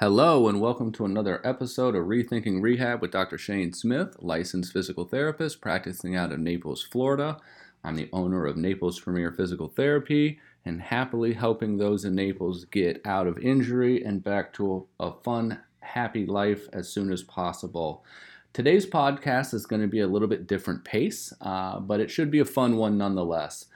Hello, and welcome to another episode of Rethinking Rehab with Dr. Shane Smith, licensed physical therapist practicing out of Naples, Florida. I'm the owner of Naples Premier Physical Therapy and happily helping those in Naples get out of injury and back to a, fun, happy life as soon as possible. Today's podcast is going to be a little bit different pace, uh, but it should be a fun one nonetheless.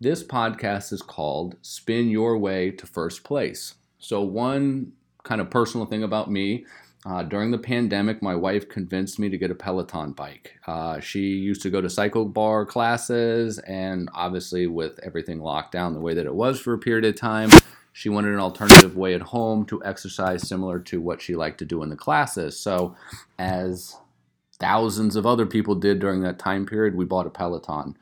This podcast is called Spin Your Way to First Place. So, one kind of personal thing about me. Uh, during the pandemic, my wife convinced me to get a Peloton bike. Uh, she used to go to CycleBar classes, and obviously, with everything locked down the way that it was for a period of time, she wanted an alternative way at home to exercise similar to what she liked to do in the classes. So, as thousands of other people did during that time period, we bought a Peloton.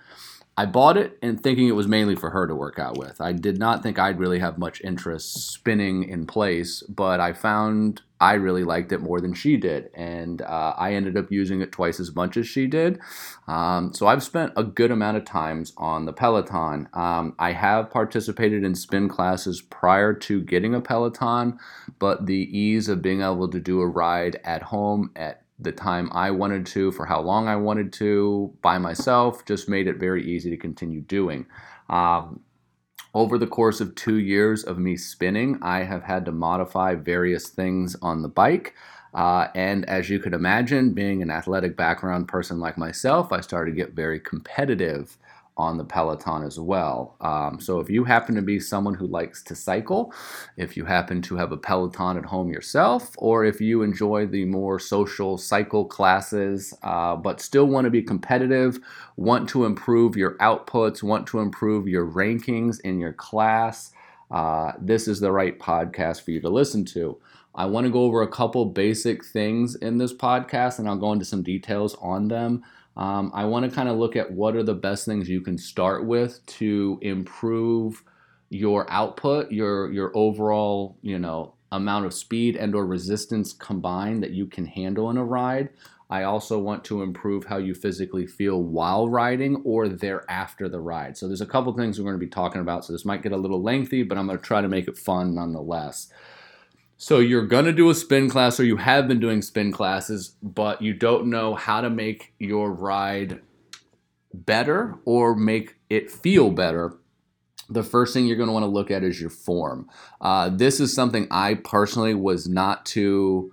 I bought it and thinking it was mainly for her to work out with. I did not think I'd really have much interest spinning in place, but I found I really liked it more than she did, and uh, I ended up using it twice as much as she did. Um, so I've spent a good amount of times on the Peloton. Um, I have participated in spin classes prior to getting a Peloton, but the ease of being able to do a ride at home at the time I wanted to, for how long I wanted to, by myself, just made it very easy to continue doing. Um, over the course of two years of me spinning, I have had to modify various things on the bike. Uh, and as you could imagine, being an athletic background person like myself, I started to get very competitive on the Peloton as well. Um, so if you happen to be someone who likes to cycle, if you happen to have a Peloton at home yourself, or if you enjoy the more social cycle classes uh, but still want to be competitive, want to improve your outputs, want to improve your rankings in your class, uh, this is the right podcast for you to listen to. I want to go over a couple basic things in this podcast and I'll go into some details on them. Um, I want to kind of look at what are the best things you can start with to improve your output, your your overall, you know, amount of speed and or resistance combined that you can handle in a ride. I also want to improve how you physically feel while riding or thereafter the ride. So there's a couple things we're going to be talking about. So this might get a little lengthy, but I'm going to try to make it fun nonetheless. So you're going to do a spin class or you have been doing spin classes, but you don't know how to make your ride better or make it feel better. The first thing you're going to want to look at is your form. Uh, this is something I personally was not too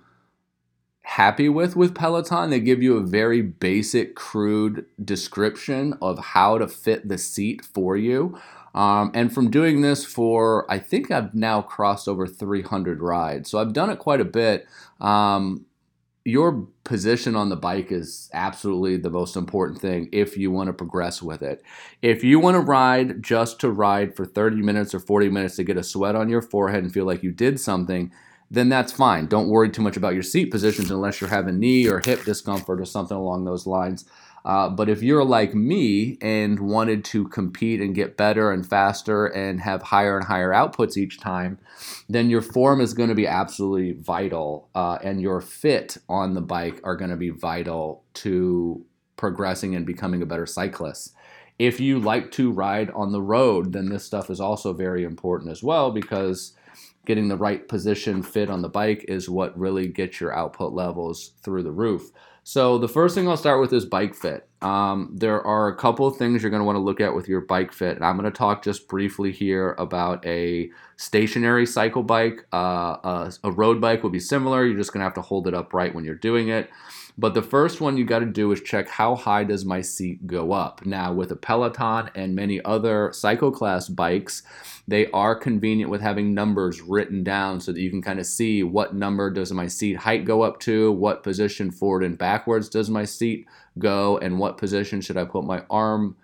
happy with with Peloton. They give you a very basic, crude description of how to fit the seat for you. Um, and from doing this for, I think I've now crossed over 300 rides. So I've done it quite a bit. Um, your position on the bike is absolutely the most important thing if you want to progress with it. If you want to ride just to ride for 30 minutes or 40 minutes to get a sweat on your forehead and feel like you did something, then that's fine. Don't worry too much about your seat positions unless you're having knee or hip discomfort or something along those lines. Uh, but if you're like me and wanted to compete and get better and faster and have higher and higher outputs each time, then your form is going to be absolutely vital, uh, and your fit on the bike are going to be vital to progressing and becoming a better cyclist. If you like to ride on the road, then this stuff is also very important as well because getting the right position fit on the bike is what really gets your output levels through the roof. So the first thing I'll start with is bike fit. Um, there are a couple of things you're going to want to look at with your bike fit, and I'm going to talk just briefly here about a stationary cycle bike. Uh, a, a road bike will be similar. You're just going to have to hold it upright when you're doing it. But the first one you got to do is check how high does my seat go up. Now, with a Peloton and many other cycloclass bikes, they are convenient with having numbers written down so that you can kind of see what number does my seat height go up to, what position forward and backwards does my seat go, and what position should I put my arm,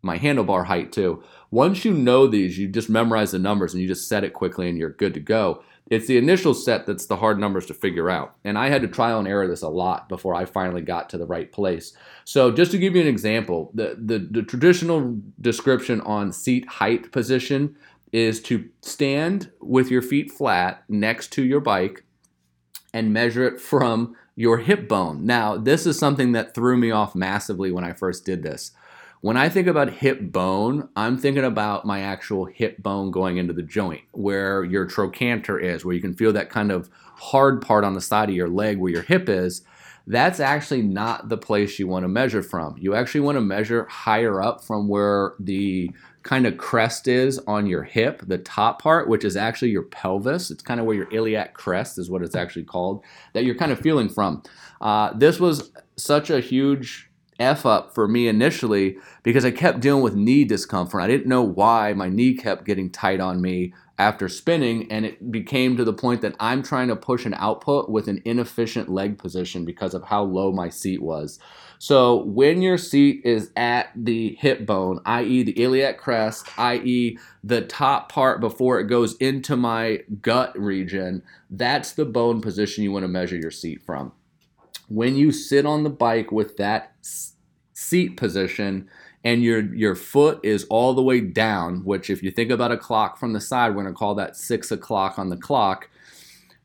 my handlebar height to. Once you know these, you just memorize the numbers and you just set it quickly and you're good to go. It's the initial set that's the hard numbers to figure out. And I had to trial and error this a lot before I finally got to the right place. So, just to give you an example, the, the, the traditional description on seat height position is to stand with your feet flat next to your bike and measure it from your hip bone. Now, this is something that threw me off massively when I first did this When I think about hip bone, I'm thinking about my actual hip bone going into the joint where your trochanter is, where you can feel that kind of hard part on the side of your leg where your hip is. That's actually not the place you want to measure from. You actually want to measure higher up from where the kind of crest is on your hip, the top part, which is actually your pelvis. It's kind of where your iliac crest is what it's actually called, that you're kind of feeling from. Uh, this was such a huge F up for me initially because I kept dealing with knee discomfort. I didn't know why my knee kept getting tight on me after spinning, and it became to the point that I'm trying to push an output with an inefficient leg position because of how low my seat was. So when your seat is at the hip bone, i.e., the iliac crest, i.e., the top part before it goes into my gut region, that's the bone position you want to measure your seat from when you sit on the bike with that seat position and your your foot is all the way down, which if you think about a clock from the side, we're gonna call that six o'clock on the clock.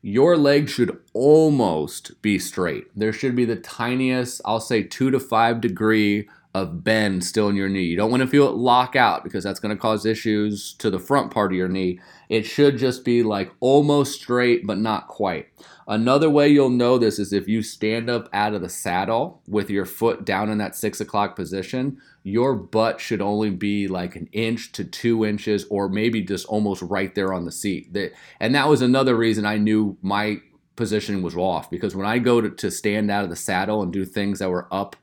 Your leg should almost be straight. There should be the tiniest, I'll say two to five degree of bend still in your knee. You don't want to feel it lock out because that's going to cause issues to the front part of your knee. It should just be like almost straight, but not quite. Another way you'll know this is if you stand up out of the saddle with your foot down in that six o'clock position, your butt should only be like an inch to two inches, or maybe just almost right there on the seat. And that was another reason I knew my position was off because when I go to, to stand out of the saddle and do things that were up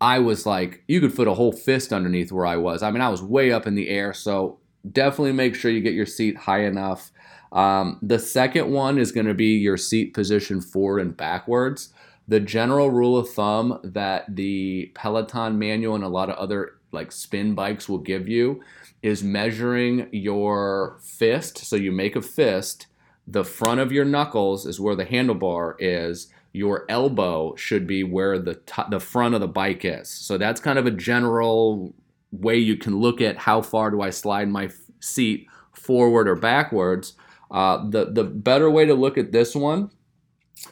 I was like, you could put a whole fist underneath where I was. I mean, I was way up in the air. So definitely make sure you get your seat high enough. Um, the second one is going to be your seat position forward and backwards. The general rule of thumb that the Peloton manual and a lot of other like spin bikes will give you is measuring your fist. So you make a fist, the front of your knuckles is where the handlebar is your elbow should be where the t- the front of the bike is. So that's kind of a general way you can look at how far do I slide my f- seat forward or backwards. Uh, the the better way to look at this one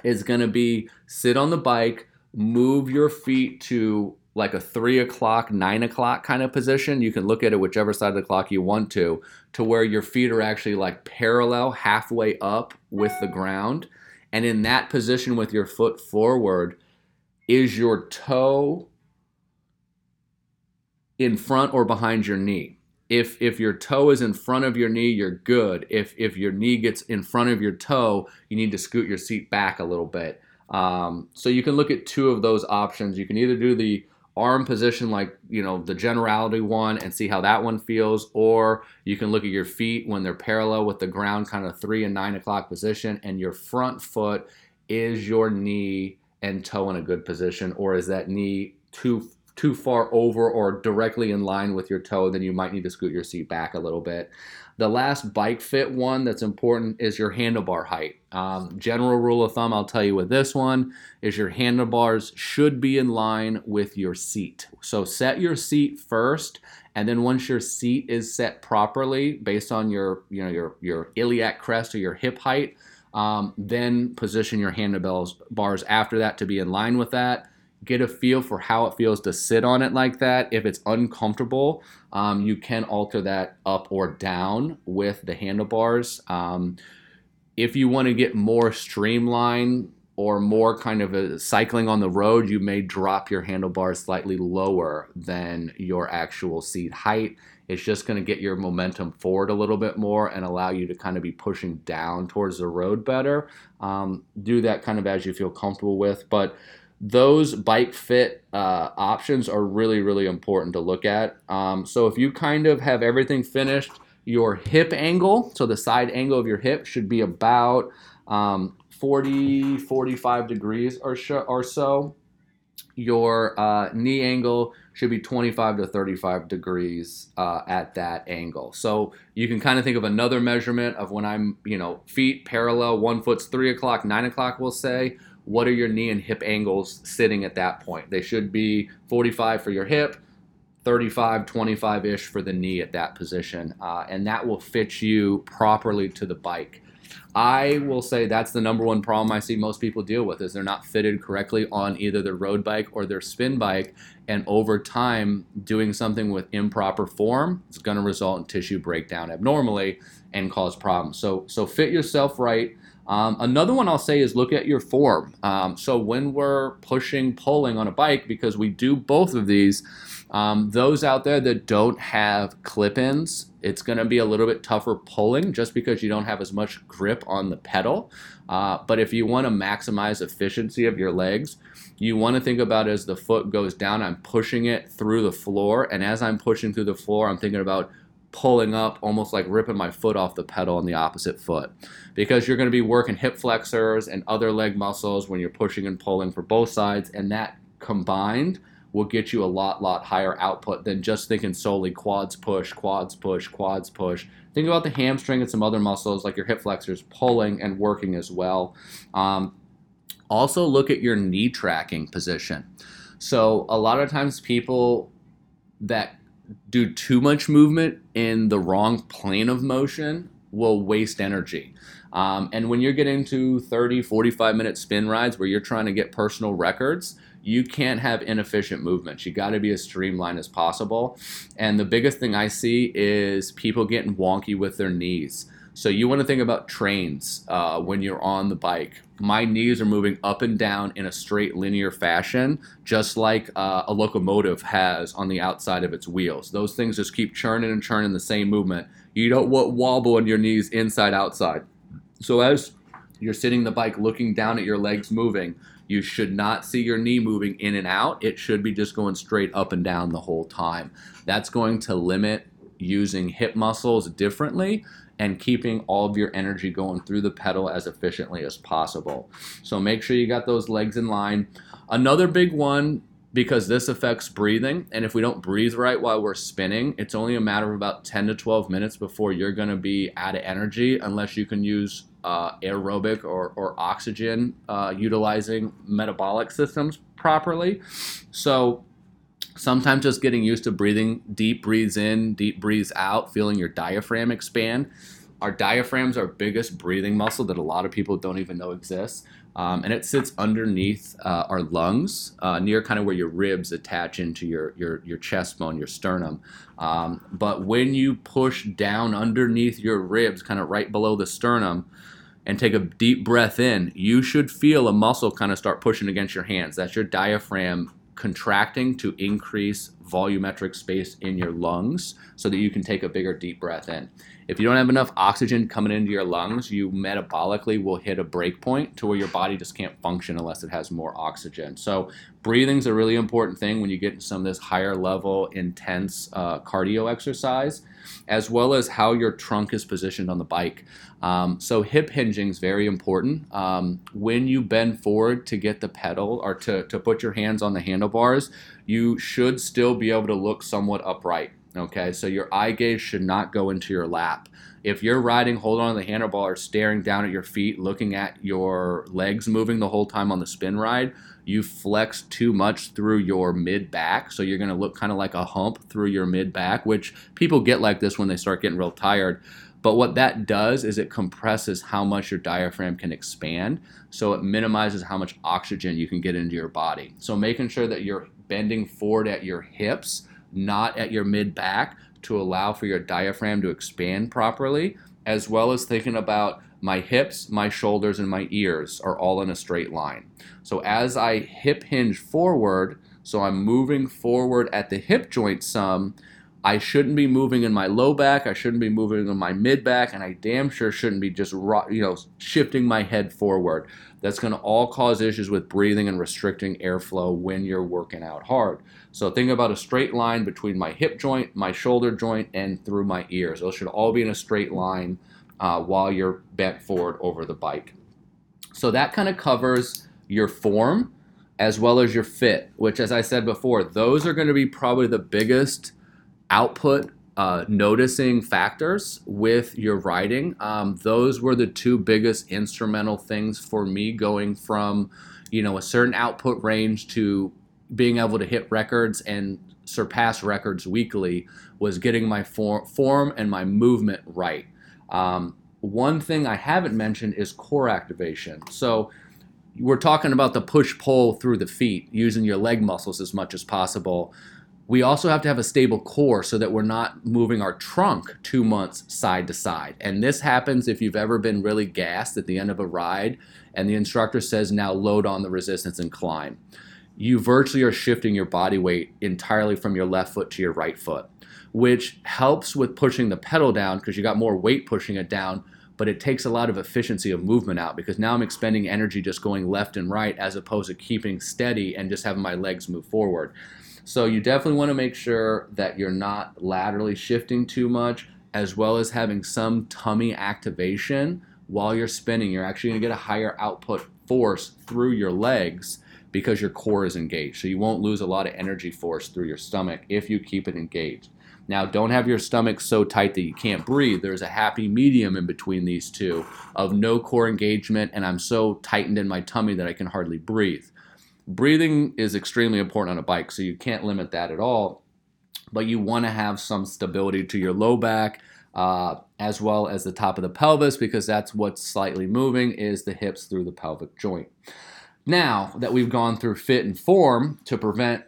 is going to be sit on the bike, move your feet to like a three o'clock, nine o'clock kind of position. You can look at it whichever side of the clock you want to, to where your feet are actually like parallel halfway up with the ground and in that position with your foot forward, is your toe in front or behind your knee? If if your toe is in front of your knee, you're good. If if your knee gets in front of your toe, you need to scoot your seat back a little bit. Um, so you can look at two of those options. You can either do the arm position like you know the generality one and see how that one feels or you can look at your feet when they're parallel with the ground kind of three and nine o'clock position and your front foot is your knee and toe in a good position or is that knee too too far over or directly in line with your toe then you might need to scoot your seat back a little bit the last bike fit one that's important is your handlebar height. Um, general rule of thumb, I'll tell you with this one, is your handlebars should be in line with your seat. So set your seat first, and then once your seat is set properly based on your, you know, your your iliac crest or your hip height, um, then position your handlebars bars after that to be in line with that get a feel for how it feels to sit on it like that. If it's uncomfortable, um, you can alter that up or down with the handlebars. Um, if you want to get more streamlined or more kind of cycling on the road, you may drop your handlebars slightly lower than your actual seat height. It's just going to get your momentum forward a little bit more and allow you to kind of be pushing down towards the road better. Um, do that kind of as you feel comfortable with. But those bike fit uh, options are really, really important to look at. Um, so if you kind of have everything finished, your hip angle, so the side angle of your hip should be about um, 40, 45 degrees or, sh- or so. Your uh, knee angle should be 25 to 35 degrees uh, at that angle. So you can kind of think of another measurement of when I'm, you know, feet parallel, one foot's three o'clock, nine o'clock, we'll say what are your knee and hip angles sitting at that point? They should be 45 for your hip, 35, 25 ish for the knee at that position. Uh, and that will fit you properly to the bike. I will say that's the number one problem I see most people deal with is they're not fitted correctly on either their road bike or their spin bike, and over time, doing something with improper form is going to result in tissue breakdown abnormally and cause problems. So, so fit yourself right. Um, another one I'll say is look at your form. Um, so when we're pushing, pulling on a bike, because we do both of these, um, those out there that don't have clip-ins, it's going to be a little bit tougher pulling just because you don't have as much grip on the pedal. Uh, but if you want to maximize efficiency of your legs, you want to think about as the foot goes down, I'm pushing it through the floor, and as I'm pushing through the floor, I'm thinking about pulling up, almost like ripping my foot off the pedal on the opposite foot. Because you're going to be working hip flexors and other leg muscles when you're pushing and pulling for both sides, and that combined will get you a lot, lot higher output than just thinking solely quads push, quads push, quads push. Think about the hamstring and some other muscles like your hip flexors pulling and working as well. Um, also, look at your knee tracking position. So, a lot of times people that do too much movement in the wrong plane of motion will waste energy. Um, and when you're getting to 30, 45 minute spin rides where you're trying to get personal records, you can't have inefficient movements. You got to be as streamlined as possible. And the biggest thing I see is people getting wonky with their knees. So you want to think about trains uh, when you're on the bike. My knees are moving up and down in a straight linear fashion, just like uh, a locomotive has on the outside of its wheels. Those things just keep churning and churning the same movement. You don't want wobble on your knees inside outside. So as you're sitting the bike looking down at your legs moving, you should not see your knee moving in and out. It should be just going straight up and down the whole time. That's going to limit using hip muscles differently and keeping all of your energy going through the pedal as efficiently as possible. So make sure you got those legs in line. Another big one because this affects breathing. And if we don't breathe right while we're spinning, it's only a matter of about 10 to 12 minutes before you're going to be out of energy unless you can use uh, aerobic or, or oxygen uh, utilizing metabolic systems properly. So Sometimes just getting used to breathing deep breathes in, deep breathes out, feeling your diaphragm expand. Our diaphragm's our biggest breathing muscle that a lot of people don't even know exists. Um, and it sits underneath uh, our lungs, uh, near kind of where your ribs attach into your, your, your chest bone, your sternum. Um, but when you push down underneath your ribs, kind of right below the sternum, and take a deep breath in, you should feel a muscle kind of start pushing against your hands. That's your diaphragm contracting to increase volumetric space in your lungs so that you can take a bigger deep breath in. If you don't have enough oxygen coming into your lungs, you metabolically will hit a break point to where your body just can't function unless it has more oxygen. So, breathing is a really important thing when you get into some of this higher level, intense uh, cardio exercise, as well as how your trunk is positioned on the bike. Um, so, hip hinging is very important. Um, when you bend forward to get the pedal or to, to put your hands on the handlebars, you should still be able to look somewhat upright. Okay, so your eye gaze should not go into your lap. If you're riding, hold on to the handlebar, or staring down at your feet, looking at your legs moving the whole time on the spin ride, you flex too much through your mid back. So you're to look kind of like a hump through your mid back, which people get like this when they start getting real tired. But what that does is it compresses how much your diaphragm can expand. So it minimizes how much oxygen you can get into your body. So making sure that you're bending forward at your hips not at your mid back to allow for your diaphragm to expand properly, as well as thinking about my hips, my shoulders, and my ears are all in a straight line. So as I hip hinge forward, so I'm moving forward at the hip joint some, I shouldn't be moving in my low back, I shouldn't be moving in my mid back, and I damn sure shouldn't be just you know shifting my head forward. That's going to all cause issues with breathing and restricting airflow when you're working out hard. So think about a straight line between my hip joint, my shoulder joint, and through my ears. Those should all be in a straight line uh, while you're bent forward over the bike. So that kind of covers your form as well as your fit, which, as I said before, those are going to be probably the biggest output uh, noticing factors with your riding. Um, those were the two biggest instrumental things for me going from, you know, a certain output range to being able to hit records and surpass records weekly was getting my form, form and my movement right. Um, one thing I haven't mentioned is core activation. So we're talking about the push pull through the feet, using your leg muscles as much as possible. We also have to have a stable core so that we're not moving our trunk two months side to side. And this happens if you've ever been really gassed at the end of a ride and the instructor says, now load on the resistance and climb. You virtually are shifting your body weight entirely from your left foot to your right foot, which helps with pushing the pedal down because you got more weight pushing it down, but it takes a lot of efficiency of movement out because now I'm expending energy just going left and right as opposed to keeping steady and just having my legs move forward. So you definitely want to make sure that you're not laterally shifting too much, as well as having some tummy activation while you're spinning. You're actually going to get a higher output force through your legs because your core is engaged. So you won't lose a lot of energy force through your stomach if you keep it engaged. Now, don't have your stomach so tight that you can't breathe. There's a happy medium in between these two of no core engagement, and I'm so tightened in my tummy that I can hardly breathe. Breathing is extremely important on a bike, so you can't limit that at all. But you want to have some stability to your low back, uh, as well as the top of the pelvis, because that's what's slightly moving is the hips through the pelvic joint. Now that we've gone through fit and form to prevent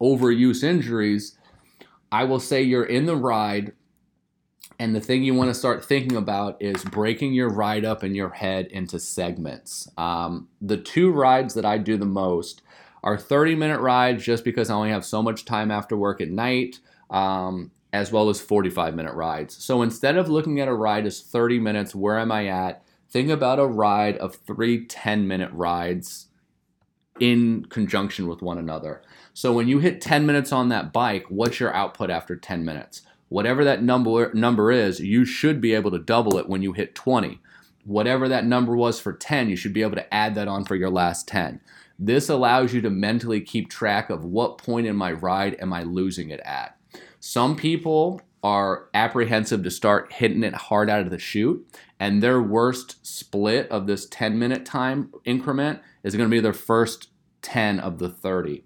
overuse injuries, I will say you're in the ride, and the thing you want to start thinking about is breaking your ride up in your head into segments. Um, the two rides that I do the most are 30 minute rides just because I only have so much time after work at night, um, as well as 45 minute rides. So instead of looking at a ride as 30 minutes, where am I at? Think about a ride of three 10 minute rides in conjunction with one another. So when you hit 10 minutes on that bike, what's your output after 10 minutes? Whatever that number number is, you should be able to double it when you hit 20. Whatever that number was for 10, you should be able to add that on for your last 10. This allows you to mentally keep track of what point in my ride am I losing it at. Some people are apprehensive to start hitting it hard out of the chute, and their worst split of this 10 minute time increment is going to be their first 10 of the 30.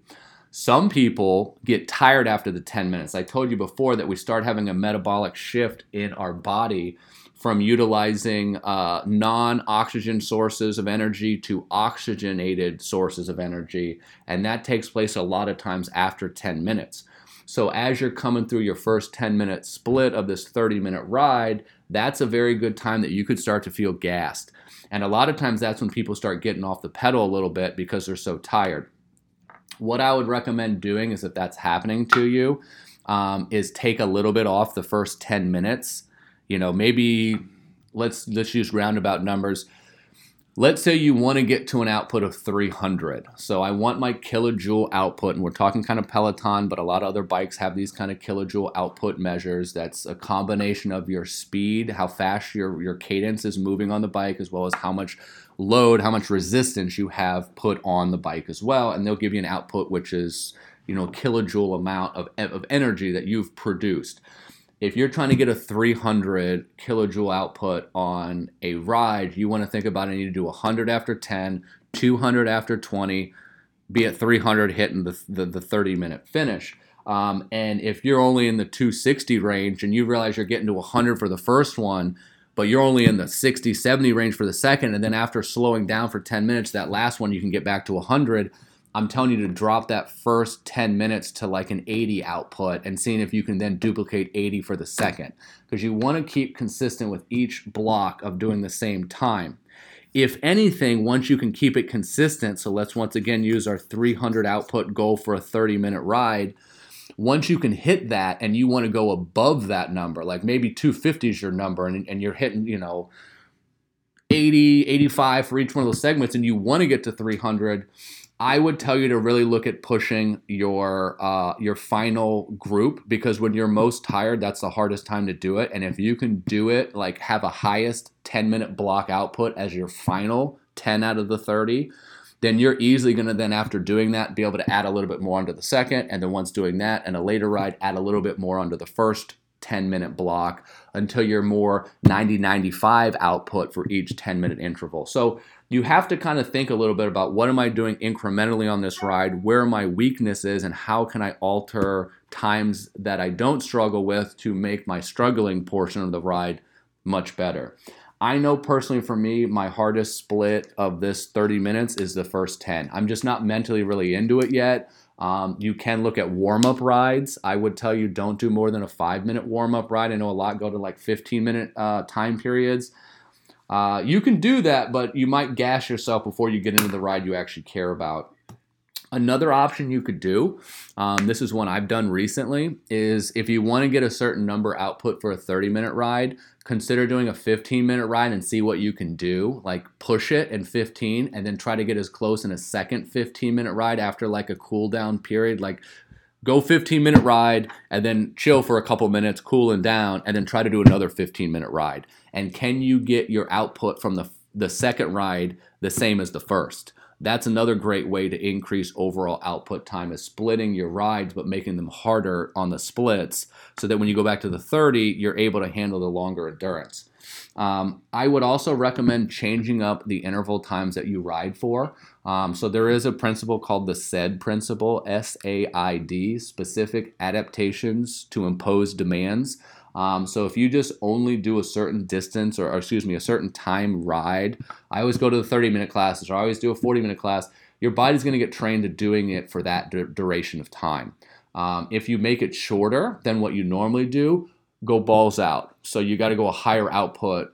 Some people get tired after the 10 minutes. I told you before that we start having a metabolic shift in our body from utilizing uh, non oxygen sources of energy to oxygenated sources of energy. And that takes place a lot of times after 10 minutes. So, as you're coming through your first 10 minute split of this 30 minute ride, that's a very good time that you could start to feel gassed. And a lot of times that's when people start getting off the pedal a little bit because they're so tired. What I would recommend doing is if that's happening to you, um, is take a little bit off the first 10 minutes. You know, maybe let's let's use roundabout numbers. Let's say you want to get to an output of 300. So I want my kilojoule output, and we're talking kind of Peloton, but a lot of other bikes have these kind of kilojoule output measures. That's a combination of your speed, how fast your, your cadence is moving on the bike, as well as how much load, how much resistance you have put on the bike as well. And they'll give you an output which is, you know, kilojoule amount of, of energy that you've produced if you're trying to get a 300 kilojoule output on a ride, you want to think about. You need to do 100 after 10, 200 after 20, be at 300 hitting the, the, the 30 minute finish. Um, and if you're only in the 260 range and you realize you're getting to 100 for the first one, but you're only in the 60, 70 range for the second, and then after slowing down for 10 minutes, that last one you can get back to 100 I'm telling you to drop that first 10 minutes to like an 80 output and seeing if you can then duplicate 80 for the second. Because you want to keep consistent with each block of doing the same time. If anything, once you can keep it consistent, so let's once again use our 300 output goal for a 30 minute ride. Once you can hit that and you want to go above that number, like maybe 250 is your number and, and you're hitting, you know, 80, 85 for each one of those segments and you want to get to 300, I would tell you to really look at pushing your uh, your final group because when you're most tired, that's the hardest time to do it. And if you can do it, like have a highest 10 minute block output as your final 10 out of the 30, then you're easily going to then after doing that be able to add a little bit more onto the second, and then once doing that and a later ride, add a little bit more onto the first 10 minute block until you're more 90 95 output for each 10 minute interval. So you have to kind of think a little bit about what am I doing incrementally on this ride, where my weakness is, and how can I alter times that I don't struggle with to make my struggling portion of the ride much better. I know personally for me, my hardest split of this 30 minutes is the first 10. I'm just not mentally really into it yet. Um, you can look at warm up rides. I would tell you don't do more than a five minute warm up ride. I know a lot go to like 15 minute uh, time periods. Uh, you can do that, but you might gas yourself before you get into the ride you actually care about. Another option you could do, um, this is one I've done recently, is if you want to get a certain number output for a 30 minute ride, consider doing a 15 minute ride and see what you can do. Like push it in 15 and then try to get as close in a second 15 minute ride after like a cool down period. Like go 15 minute ride and then chill for a couple minutes, cooling down, and then try to do another 15 minute ride. And can you get your output from the, the second ride the same as the first? That's another great way to increase overall output time is splitting your rides but making them harder on the splits so that when you go back to the 30 you're able to handle the longer endurance. Um, i would also recommend changing up the interval times that you ride for. Um, so there is a principle called the SAID principle s-a-i-d specific adaptations to impose demands um, so if you just only do a certain distance or, or, excuse me, a certain time ride, I always go to the 30 minute classes or I always do a 40 minute class. Your body's going to get trained to doing it for that du- duration of time. Um, if you make it shorter than what you normally do, go balls out. So you got to go a higher output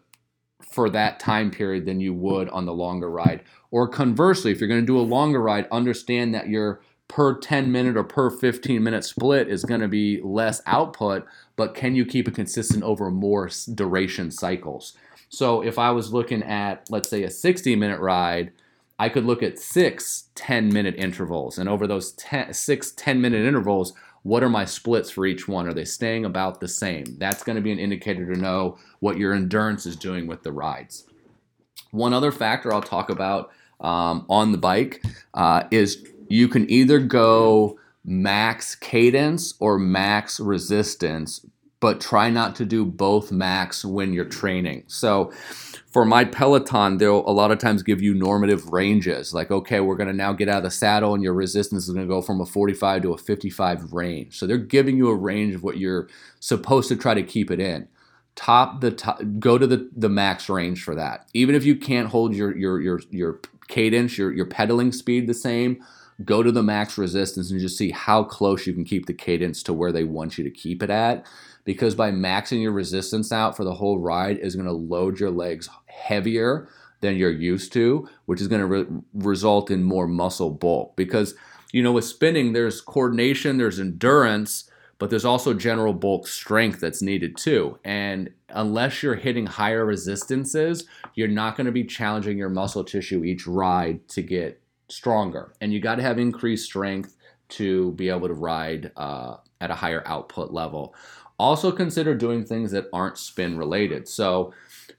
for that time period than you would on the longer ride. Or conversely, if you're going to do a longer ride, understand that your per 10 minute or per 15 minute split is going to be less output, but can you keep it consistent over more duration cycles? So if I was looking at, let's say, a 60 minute ride, I could look at six 10 minute intervals. And over those ten, six 10 minute intervals, what are my splits for each one? Are they staying about the same? That's going to be an indicator to know what your endurance is doing with the rides. One other factor I'll talk about um, on the bike uh, is you can either go max cadence or max resistance, but try not to do both max when you're training. So for my Peloton, they'll a lot of times give you normative ranges. Like, okay, we're to now get out of the saddle and your resistance is to go from a 45 to a 55 range. So they're giving you a range of what you're supposed to try to keep it in. Top the top, go to the, the max range for that. Even if you can't hold your your your your cadence, your your pedaling speed the same, go to the max resistance and just see how close you can keep the cadence to where they want you to keep it at. Because by maxing your resistance out for the whole ride is going to load your legs heavier than you're used to, which is going to re- result in more muscle bulk. Because, you know, with spinning, there's coordination, there's endurance, but there's also general bulk strength that's needed too. And unless you're hitting higher resistances, you're not going to be challenging your muscle tissue each ride to get stronger, and you got to have increased strength to be able to ride uh, at a higher output level. Also, consider doing things that aren't spin related. So,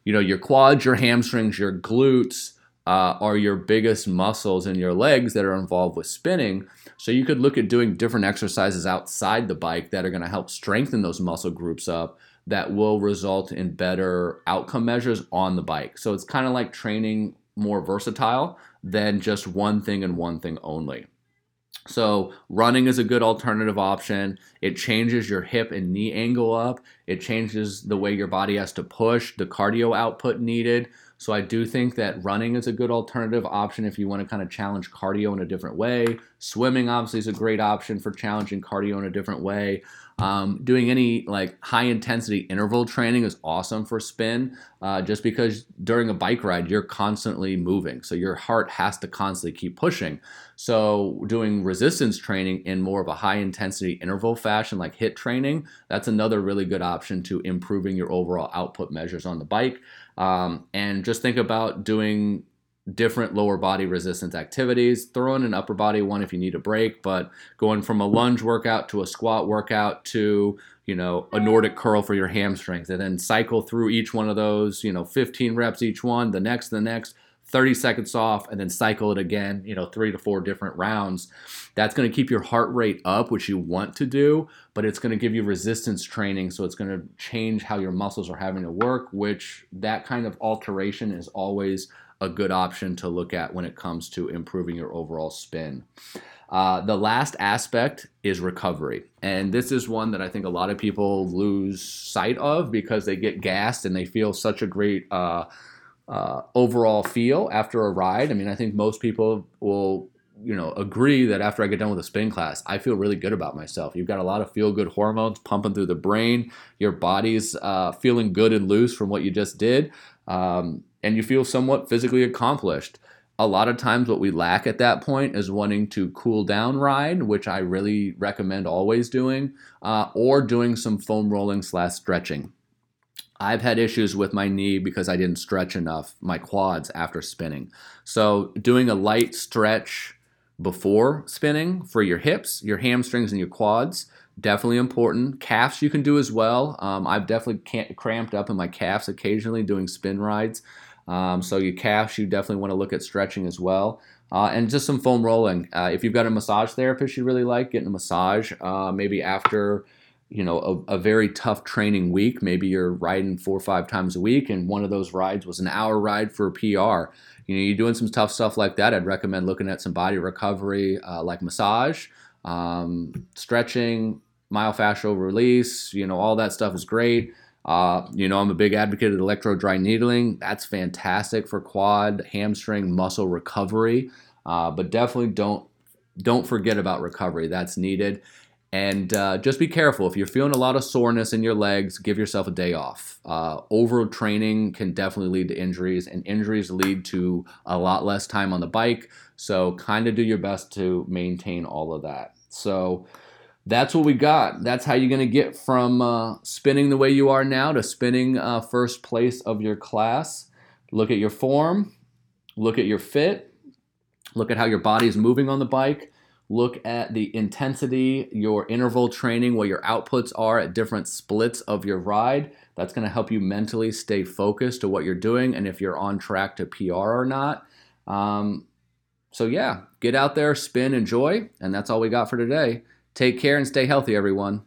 you know, your quads, your hamstrings, your glutes uh, are your biggest muscles in your legs that are involved with spinning. So, you could look at doing different exercises outside the bike that are going to help strengthen those muscle groups up that will result in better outcome measures on the bike. So, it's kind of like training more versatile than just one thing and one thing only. So, running is a good alternative option. It changes your hip and knee angle up. It changes the way your body has to push, the cardio output needed. So, I do think that running is a good alternative option if you want to kind of challenge cardio in a different way. Swimming, obviously, is a great option for challenging cardio in a different way. Um, doing any like high intensity interval training is awesome for spin, uh, just because during a bike ride you're constantly moving, so your heart has to constantly keep pushing. So doing resistance training in more of a high intensity interval fashion, like HIIT training, that's another really good option to improving your overall output measures on the bike. Um, and just think about doing different lower body resistance activities. Throw in an upper body one if you need a break, but going from a lunge workout to a squat workout to you know a Nordic curl for your hamstrings, and then cycle through each one of those. You know, 15 reps each one, the next, the next. 30 seconds off and then cycle it again, you know, three to four different rounds. That's going to keep your heart rate up, which you want to do, but it's going to give you resistance training. So it's going to change how your muscles are having to work, which that kind of alteration is always a good option to look at when it comes to improving your overall spin. Uh, the last aspect is recovery. And this is one that I think a lot of people lose sight of because they get gassed and they feel such a great uh, uh, overall feel after a ride. I mean, I think most people will you know agree that after I get done with a spin class, I feel really good about myself. You've got a lot of feel good hormones pumping through the brain. Your body's uh, feeling good and loose from what you just did, um, and you feel somewhat physically accomplished. A lot of times, what we lack at that point is wanting to cool down ride, which I really recommend always doing, uh, or doing some foam rolling slash stretching. I've had issues with my knee because I didn't stretch enough my quads after spinning. So, doing a light stretch before spinning for your hips, your hamstrings, and your quads. Definitely important. Calves you can do as well. Um, I've definitely cramped up in my calves occasionally doing spin rides. Um, so your calves, you definitely want to look at stretching as well. Uh, and just some foam rolling. Uh, if you've got a massage therapist you really like, getting a massage uh, maybe after you know a, a, very tough training week. Maybe you're riding four or five times a week, and one of those rides was an hour ride for a PR you know, you're doing some tough stuff like that, I'd recommend looking at some body recovery, uh, like massage, um, stretching, myofascial release. You know, all that stuff is great. Uh, you know, I'm a big advocate of electro dry needling. That's fantastic for quad, hamstring, muscle recovery. Uh, but definitely don't don't forget about recovery. That's needed. And uh, just be careful. If you're feeling a lot of soreness in your legs, give yourself a day off. Uh, overtraining can definitely lead to injuries, and injuries lead to a lot less time on the bike. So, kind of do your best to maintain all of that. So, that's what we got. That's how you're going to get from uh, spinning the way you are now to spinning uh, first place of your class. Look at your form, look at your fit, look at how your body is moving on the bike look at the intensity, your interval training, what your outputs are at different splits of your ride. That's going to help you mentally stay focused to what you're doing and if you're on track to PR or not. Um, so, yeah, get out there, spin, enjoy. And that's all we got for today. Take care and stay healthy, everyone.